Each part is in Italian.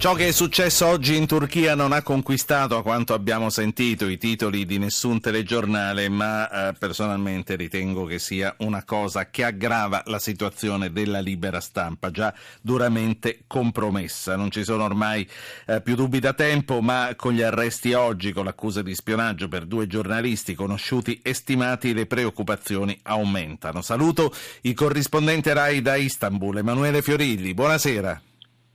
Ciò che è successo oggi in Turchia non ha conquistato, a quanto abbiamo sentito, i titoli di nessun telegiornale, ma eh, personalmente ritengo che sia una cosa che aggrava la situazione della libera stampa, già duramente compromessa. Non ci sono ormai eh, più dubbi da tempo, ma con gli arresti oggi, con l'accusa di spionaggio per due giornalisti conosciuti e stimati, le preoccupazioni aumentano. Saluto il corrispondente RAI da Istanbul, Emanuele Fiorilli. Buonasera.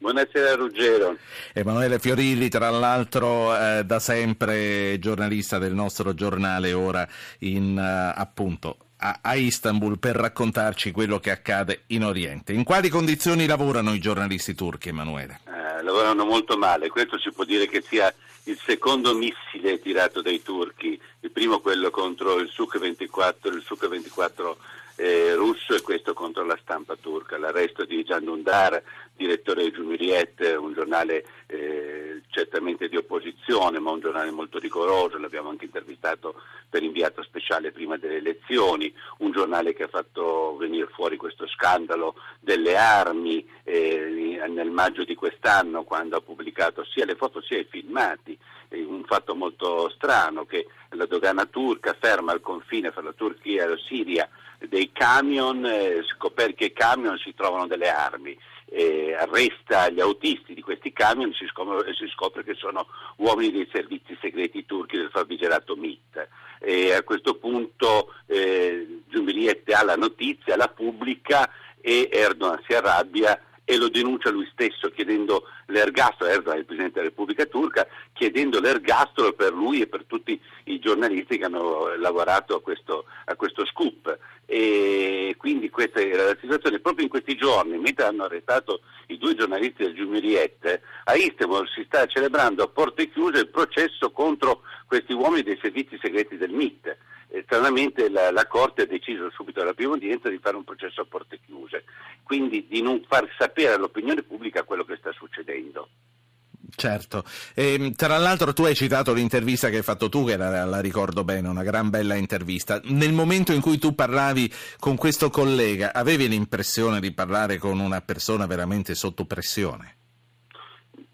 Buonasera Ruggero. Emanuele Fiorilli, tra l'altro eh, da sempre giornalista del nostro giornale, ora in, uh, appunto a, a, Istanbul per raccontarci quello che accade in Oriente. In quali condizioni lavorano i giornalisti turchi, Emanuele? Eh, lavorano molto male, questo si può dire che sia il secondo missile tirato dai turchi, il primo quello contro il Suk-24, il Suk-24 eh, russo e questo contro la stampa turca. L'arresto di Gian Dundar, direttore di Giumiriet, un giornale eh, certamente di opposizione, ma un giornale molto rigoroso, l'abbiamo anche intervistato per inviato speciale prima delle elezioni, un giornale che ha fatto venire fuori questo scandalo delle armi eh, nel maggio di quest'anno quando ha pubblicato sia le foto sia i filmati un fatto molto strano che la dogana turca ferma al confine fra la Turchia e la Siria dei camion, eh, scopre che i camion si trovano delle armi, eh, arresta gli autisti di questi camion e si, scopre, si scopre che sono uomini dei servizi segreti turchi del famigerato MIT. E a questo punto eh, Giumbiliette ha la notizia, la pubblica e Erdogan si arrabbia e lo denuncia lui stesso chiedendo l'ergastolo, Erdogan è il Presidente della Repubblica Turca, chiedendo l'ergastolo per lui e per tutti i giornalisti che hanno lavorato a questo, a questo scoop. E quindi questa era la situazione. Proprio in questi giorni, mentre hanno arrestato i due giornalisti del Giumiriette, a Istanbul si sta celebrando a porte chiuse il processo contro questi uomini dei servizi segreti del MIT stranamente la, la, Corte ha deciso subito alla prima udienza di fare un processo a porte chiuse, quindi di non far sapere all'opinione pubblica quello che sta succedendo. Certo, e, ehm, tra l'altro tu hai citato l'intervista che hai fatto tu, che la, la, ricordo bene, una gran bella intervista. Nel momento in cui tu parlavi con questo collega, avevi l'impressione di parlare con una persona veramente sotto pressione?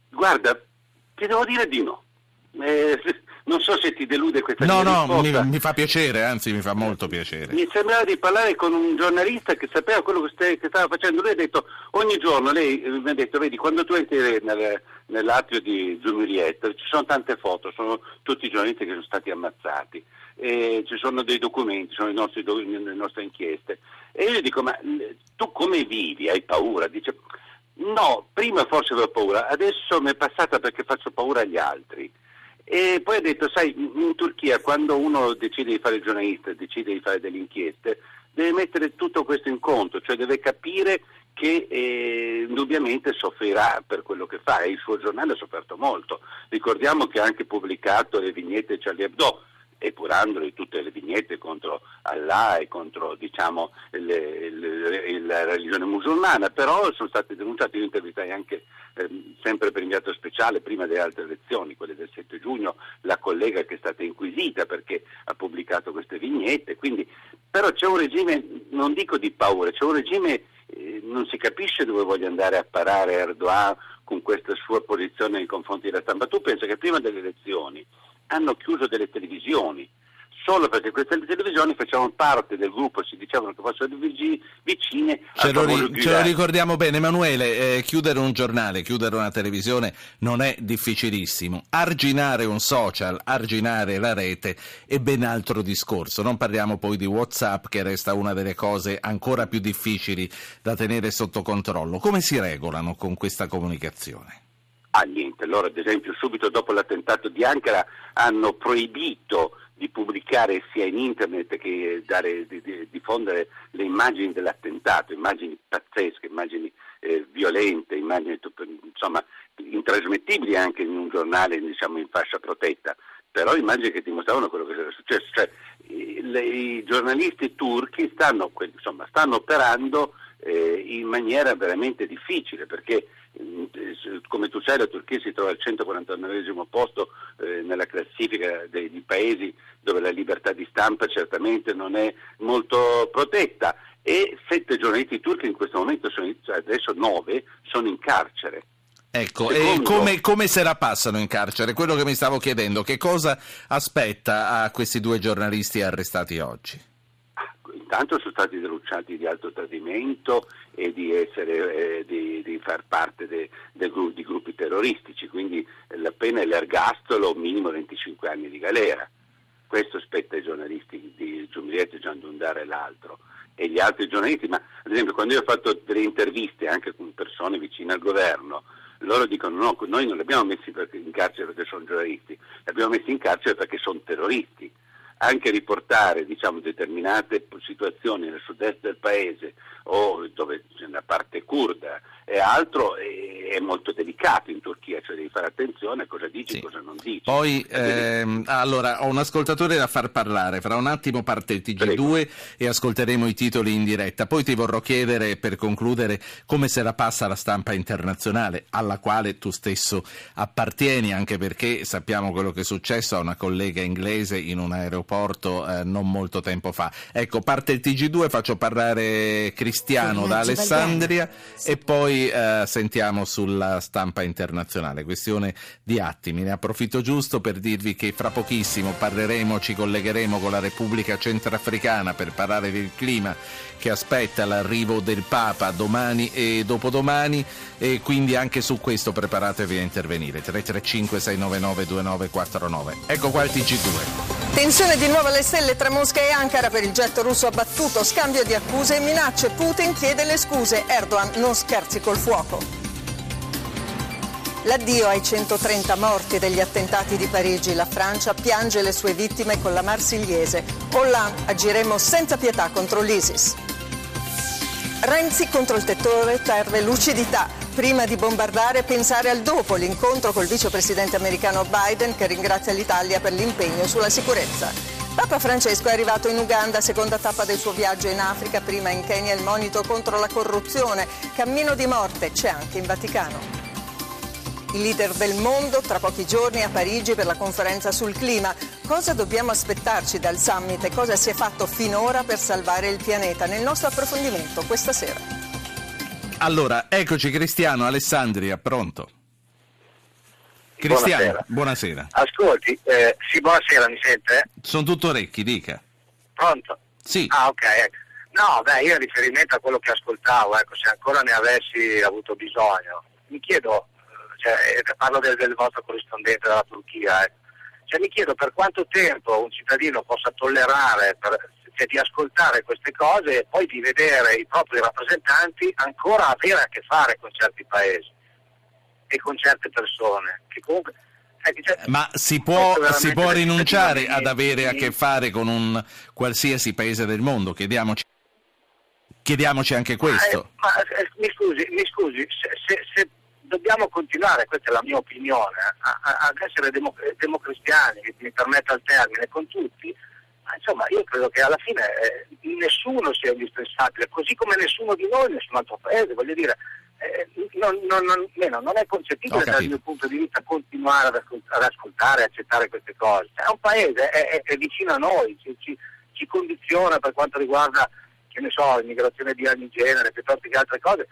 Guarda, ti devo dire di no. Eh, non so se ti delude questa no, no, No, mi, mi, fa piacere, anzi mi fa molto piacere. Mi sembrava di parlare con un giornalista che sapeva quello che, ste, che stava facendo. Lui ha detto, ogni giorno, lei eh, mi ha detto, vedi, quando tu entri nel, nell'atrio di Zumirietta ci sono tante foto, sono tutti i giornalisti che sono stati ammazzati. E ci sono dei documenti, sono nostri, le nostre inchieste. E io gli dico, ma tu come vivi? Hai paura? Dice, no, prima forse avevo paura, adesso mi è passata perché faccio paura agli altri. E poi ha detto, sai, in Turchia quando uno decide di fare giornalista, decide di fare delle inchieste, deve mettere tutto questo in conto, cioè deve capire che eh, indubbiamente soffrirà per quello che fa e il suo giornale ha sofferto molto. Ricordiamo che ha anche pubblicato le vignette Charlie Hebdo, epurandoli tutte le vignette contro Allah e contro diciamo, le, le, la religione musulmana, però sono state denunciate, io intervistai anche eh, sempre per inviato speciale prima delle altre elezioni, quelle del 7 giugno, la collega che è stata inquisita perché ha pubblicato queste vignette, quindi, però c'è un regime, non dico di paura, c'è un regime, eh, non si capisce dove voglia andare a parare Erdogan con questa sua posizione nei confronti della stampa. Tu pensi che prima delle elezioni hanno chiuso delle televisioni, solo perché queste televisioni facevano parte del gruppo, si dicevano che fossero vicine ce lo, ri- ce lo ricordiamo bene, Emanuele, eh, chiudere un giornale, chiudere una televisione non è difficilissimo. Arginare un social, arginare la rete è ben altro discorso. Non parliamo poi di WhatsApp che resta una delle cose ancora più difficili da tenere sotto controllo. Come si regolano con questa comunicazione? Ah, niente. Loro, ad esempio, subito dopo l'attentato di Ankara hanno proibito di pubblicare sia in internet che dare, di, di, diffondere le immagini dell'attentato, immagini pazzesche, immagini eh, violente, immagini insomma, intrasmettibili anche in un giornale diciamo, in fascia protetta, però immagini che dimostravano quello che era successo. Cioè, i, le, i giornalisti turchi stanno, insomma, stanno operando eh, in maniera veramente difficile perché come tu sai la Turchia si trova al 149 posto eh, nella classifica dei, dei, paesi dove la libertà di stampa certamente non è molto protetta e sette giornalisti turchi in questo momento, sono, adesso nove, sono in carcere. Ecco, Secondo... e come, come, se la passano in carcere? Quello che mi stavo chiedendo, che cosa aspetta a questi due giornalisti arrestati oggi? Intanto sono stati denunciati di alto tradimento e di, essere, eh, di, di far parte de, de, di gruppi terroristici, quindi la pena è l'ergastolo, minimo 25 anni di galera. Questo spetta ai giornalisti di Giumilietti, Gian Dundare e l'altro e gli altri giornalisti, ma ad esempio quando io ho fatto delle interviste anche con persone vicine al governo, loro dicono no, noi non li abbiamo messi in carcere perché sono giornalisti, li abbiamo messi in carcere perché sono terroristi. Anche riportare diciamo, determinate situazioni nel sud-est del paese o dove c'è una parte kurda e altro è, molto delicato in Turchia, cioè devi fare attenzione a cosa dici e sì. cosa non dici. Poi, ehm, allora, ho un ascoltatore da far parlare, fra un attimo parte il TG2 Prego. e ascolteremo i titoli in diretta, poi ti vorrò chiedere per concludere come se la passa la stampa internazionale, alla quale tu stesso appartieni, anche perché sappiamo quello che è successo a una collega inglese in un aeroporto eh, non molto tempo fa. Ecco, parte il TG2, faccio parlare Cristiano da Alessandria e poi eh, sentiamo sulla stampa internazionale. Questione di attimi. Ne approfitto giusto per dirvi che fra pochissimo parleremo, ci collegheremo con la Repubblica Centrafricana per parlare del clima che aspetta l'arrivo del Papa domani e dopodomani e quindi anche su questo preparatevi a intervenire. 335 699 2949. Ecco qua il TG2. Tensione di nuovo alle stelle tra Mosca e Ankara per il getto russo abbattuto, scambio di accuse e minacce. Putin chiede le scuse, Erdogan non scherzi col fuoco. L'addio ai 130 morti degli attentati di Parigi. La Francia piange le sue vittime con la Marsigliese. Hollande agiremo senza pietà contro l'ISIS. Renzi contro il tettore serve lucidità. Prima di bombardare pensare al dopo, l'incontro col vicepresidente americano Biden che ringrazia l'Italia per l'impegno sulla sicurezza. Papa Francesco è arrivato in Uganda, seconda tappa del suo viaggio in Africa, prima in Kenya il monito contro la corruzione, cammino di morte c'è anche in Vaticano. Il leader del mondo tra pochi giorni a Parigi per la conferenza sul clima. Cosa dobbiamo aspettarci dal summit e cosa si è fatto finora per salvare il pianeta? Nel nostro approfondimento questa sera. Allora, eccoci Cristiano, Alessandria, pronto? Cristiano, buonasera. buonasera. Ascolti, eh, sì, buonasera, mi sente? Sono tutto orecchi, dica. Pronto? Sì. Ah, ok. Ecco. No, beh, io in riferimento a quello che ascoltavo, ecco, se ancora ne avessi avuto bisogno, mi chiedo cioè, eh, parlo del, del, vostro corrispondente della Turchia, eh. cioè, mi chiedo per quanto tempo un cittadino possa tollerare per, cioè, di ascoltare queste cose e poi di vedere i propri rappresentanti ancora avere a che fare con certi paesi e con certe persone. Che comunque, cioè, Ma si può, si può rinunciare ad avere a che fare con un qualsiasi paese del mondo? Chiediamoci, chiediamoci anche questo. Ma, eh, ma eh, mi scusi, mi scusi se, se, se dobbiamo continuare, questa è la mia opinione, ad essere demo, democristiani, mi permetta il termine, con tutti, insomma io credo che alla fine eh, nessuno sia indispensabile, così come nessuno di noi, nessun altro paese, voglio dire, eh, non, non, non, non, è concepibile dal mio punto di vista continuare ad, ad ascoltare e accettare queste cose. È un paese, è, è, è vicino a noi, ci, ci, ci, condiziona per quanto riguarda, che ne so, l'immigrazione di ogni genere, piuttosto che altre cose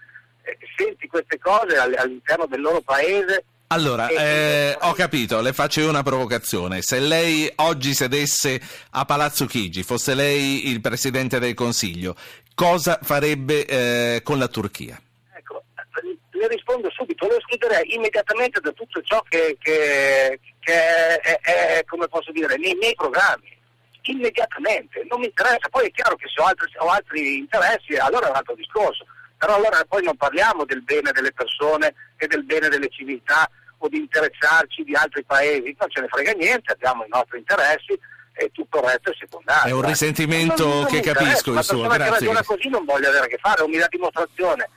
senti queste cose all'interno del loro paese. Allora, eh, ho capito, le faccio una provocazione. Se lei oggi sedesse a Palazzo Chigi, fosse lei il Presidente del Consiglio, cosa farebbe eh, con la Turchia? Ecco, le rispondo subito, lo escluderei immediatamente da tutto ciò che, che, che è, è, come posso dire, nei miei programmi. Immediatamente, non mi interessa. Poi è chiaro che se ho altri, ho altri interessi, allora è un altro discorso però allora poi non parliamo del bene delle persone e del bene delle civiltà o di interessarci di altri paesi, non ce ne frega niente, abbiamo i nostri interessi e tutto il resto è secondario. È un risentimento non, non che capisco il suo, grazie. Una persona che ragiona così non voglio avere a che fare, o mi dà dimostrazione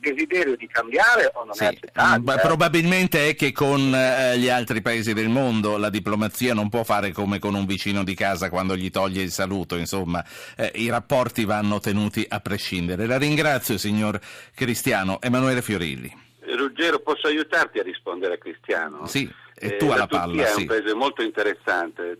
desiderio di cambiare o non sì, è accettabile? Probabilmente è che con eh, gli altri paesi del mondo la diplomazia non può fare come con un vicino di casa quando gli toglie il saluto, insomma eh, i rapporti vanno tenuti a prescindere. La ringrazio signor Cristiano. Emanuele Fiorilli. Ruggero, posso aiutarti a rispondere a Cristiano? Sì. E tu eh, alla palla. La Turchia è un paese molto interessante.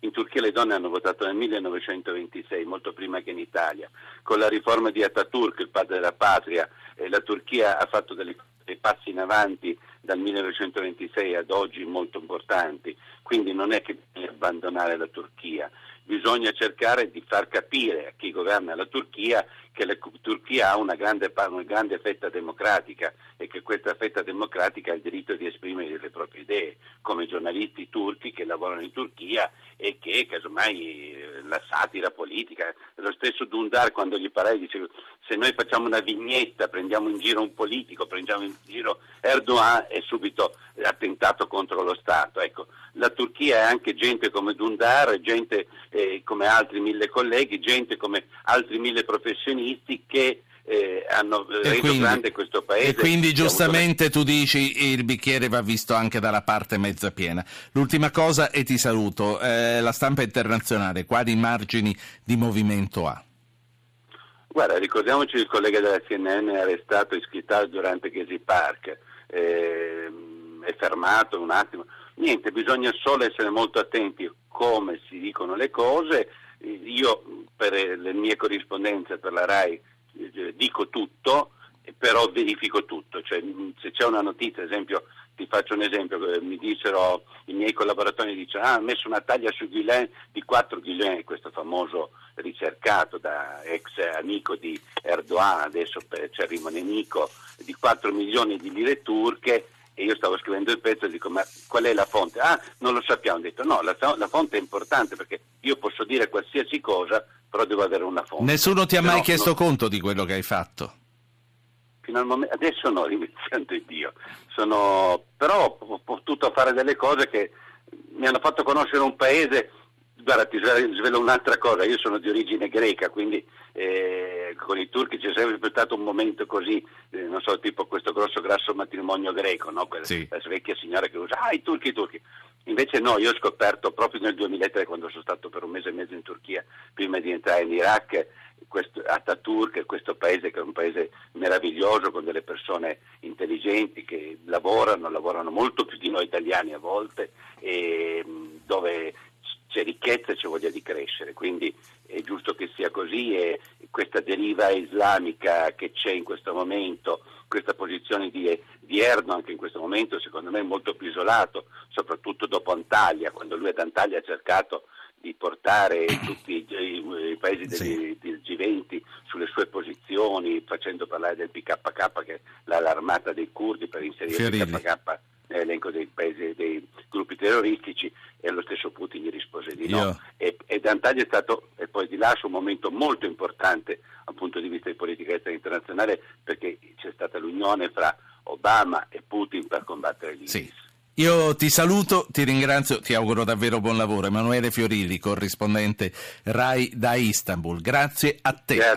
In Turchia le donne hanno votato nel 1926, molto prima che in Italia. Con la riforma di Atatürk, il padre della patria, la Turchia ha fatto delle dei passi in avanti dal 1926 ad oggi molto importanti, quindi non è che bisogna abbandonare la Turchia, bisogna cercare di far capire a chi governa la Turchia che la Turchia ha una grande, una grande, fetta democratica e che questa fetta democratica ha il diritto di esprimere le proprie idee, come giornalisti turchi che lavorano in Turchia e che casomai la satira politica, lo stesso Dundar quando gli parlai diceva se noi facciamo una vignetta, prendiamo in giro un politico, prendiamo in giro Erdogan è subito attentato contro lo Stato. Ecco, la Turchia è anche gente come Dundar, gente eh, come altri mille colleghi, gente come altri mille professionisti che eh, hanno reso quindi, grande questo paese. E quindi giustamente tu dici il bicchiere va visto anche dalla parte mezza piena. L'ultima cosa e ti saluto, eh, la stampa internazionale quali margini di movimento ha? Guarda, ricordiamoci il collega della CNN è arrestato in Schital durante Gezi Park, eh, è fermato un attimo. Niente, bisogna solo essere molto attenti come si dicono le cose. Io per le mie corrispondenze per la RAI eh, dico tutto, però verifico tutto. Cioè, se c'è una notizia, esempio, ti faccio un esempio, eh, mi dissero i miei collaboratori, dicono, ah, ha messo una taglia su Guillain di 4 Guillain, questo famoso ricercato da ex amico di Erdogan, adesso c'è arrivo nemico, di 4 milioni di lire turche, e io stavo scrivendo il pezzo e dico ma qual è la fonte? Ah, non lo sappiamo. Ho detto no, la, la fonte è importante perché io posso dire qualsiasi cosa, però devo avere una fonte. Nessuno ti ha mai chiesto non... conto di quello che hai fatto? Fino al momento, adesso no, ringraziando Dio. Sono, però ho potuto fare delle cose che mi hanno fatto conoscere un paese Guarda, ti svelo un'altra cosa, io sono di origine greca, quindi eh, con i turchi c'è sempre stato un momento così, eh, non so, tipo questo grosso grasso matrimonio greco, no? Quella, sì. la vecchia signora che usa, ah i turchi, i turchi. Invece no, io ho scoperto proprio nel 2003 quando sono stato per un mese e mezzo in Turchia, prima di entrare in Iraq, questo, Ataturk, questo paese che è un paese meraviglioso con delle persone intelligenti che lavorano, lavorano molto più di noi italiani a volte, e, dove c'è ricchezza e c'è voglia di crescere, quindi è giusto che sia così e questa deriva islamica che c'è in questo momento, questa posizione di, di Erdogan che in questo momento secondo me è molto più isolato, soprattutto dopo Antalya, quando lui ad Antalya ha cercato di portare tutti i, i paesi del, sì. del, G20 sulle sue posizioni, facendo parlare del PKK che è l'armata dei curdi per inserire Fiorini. il PKK nell'elenco dei paesi dei gruppi terroristici e lo stesso Putin gli rispose di no. E, e D'Antaglio è stato, e poi di là, un momento molto importante dal punto di vista di politica estera internazionale perché c'è stata l'unione fra Obama e Putin per combattere l'ISIS. Sì. Io ti saluto, ti ringrazio, ti auguro davvero buon lavoro. Emanuele Fiorilli, corrispondente RAI da Istanbul. Grazie a te. Grazie.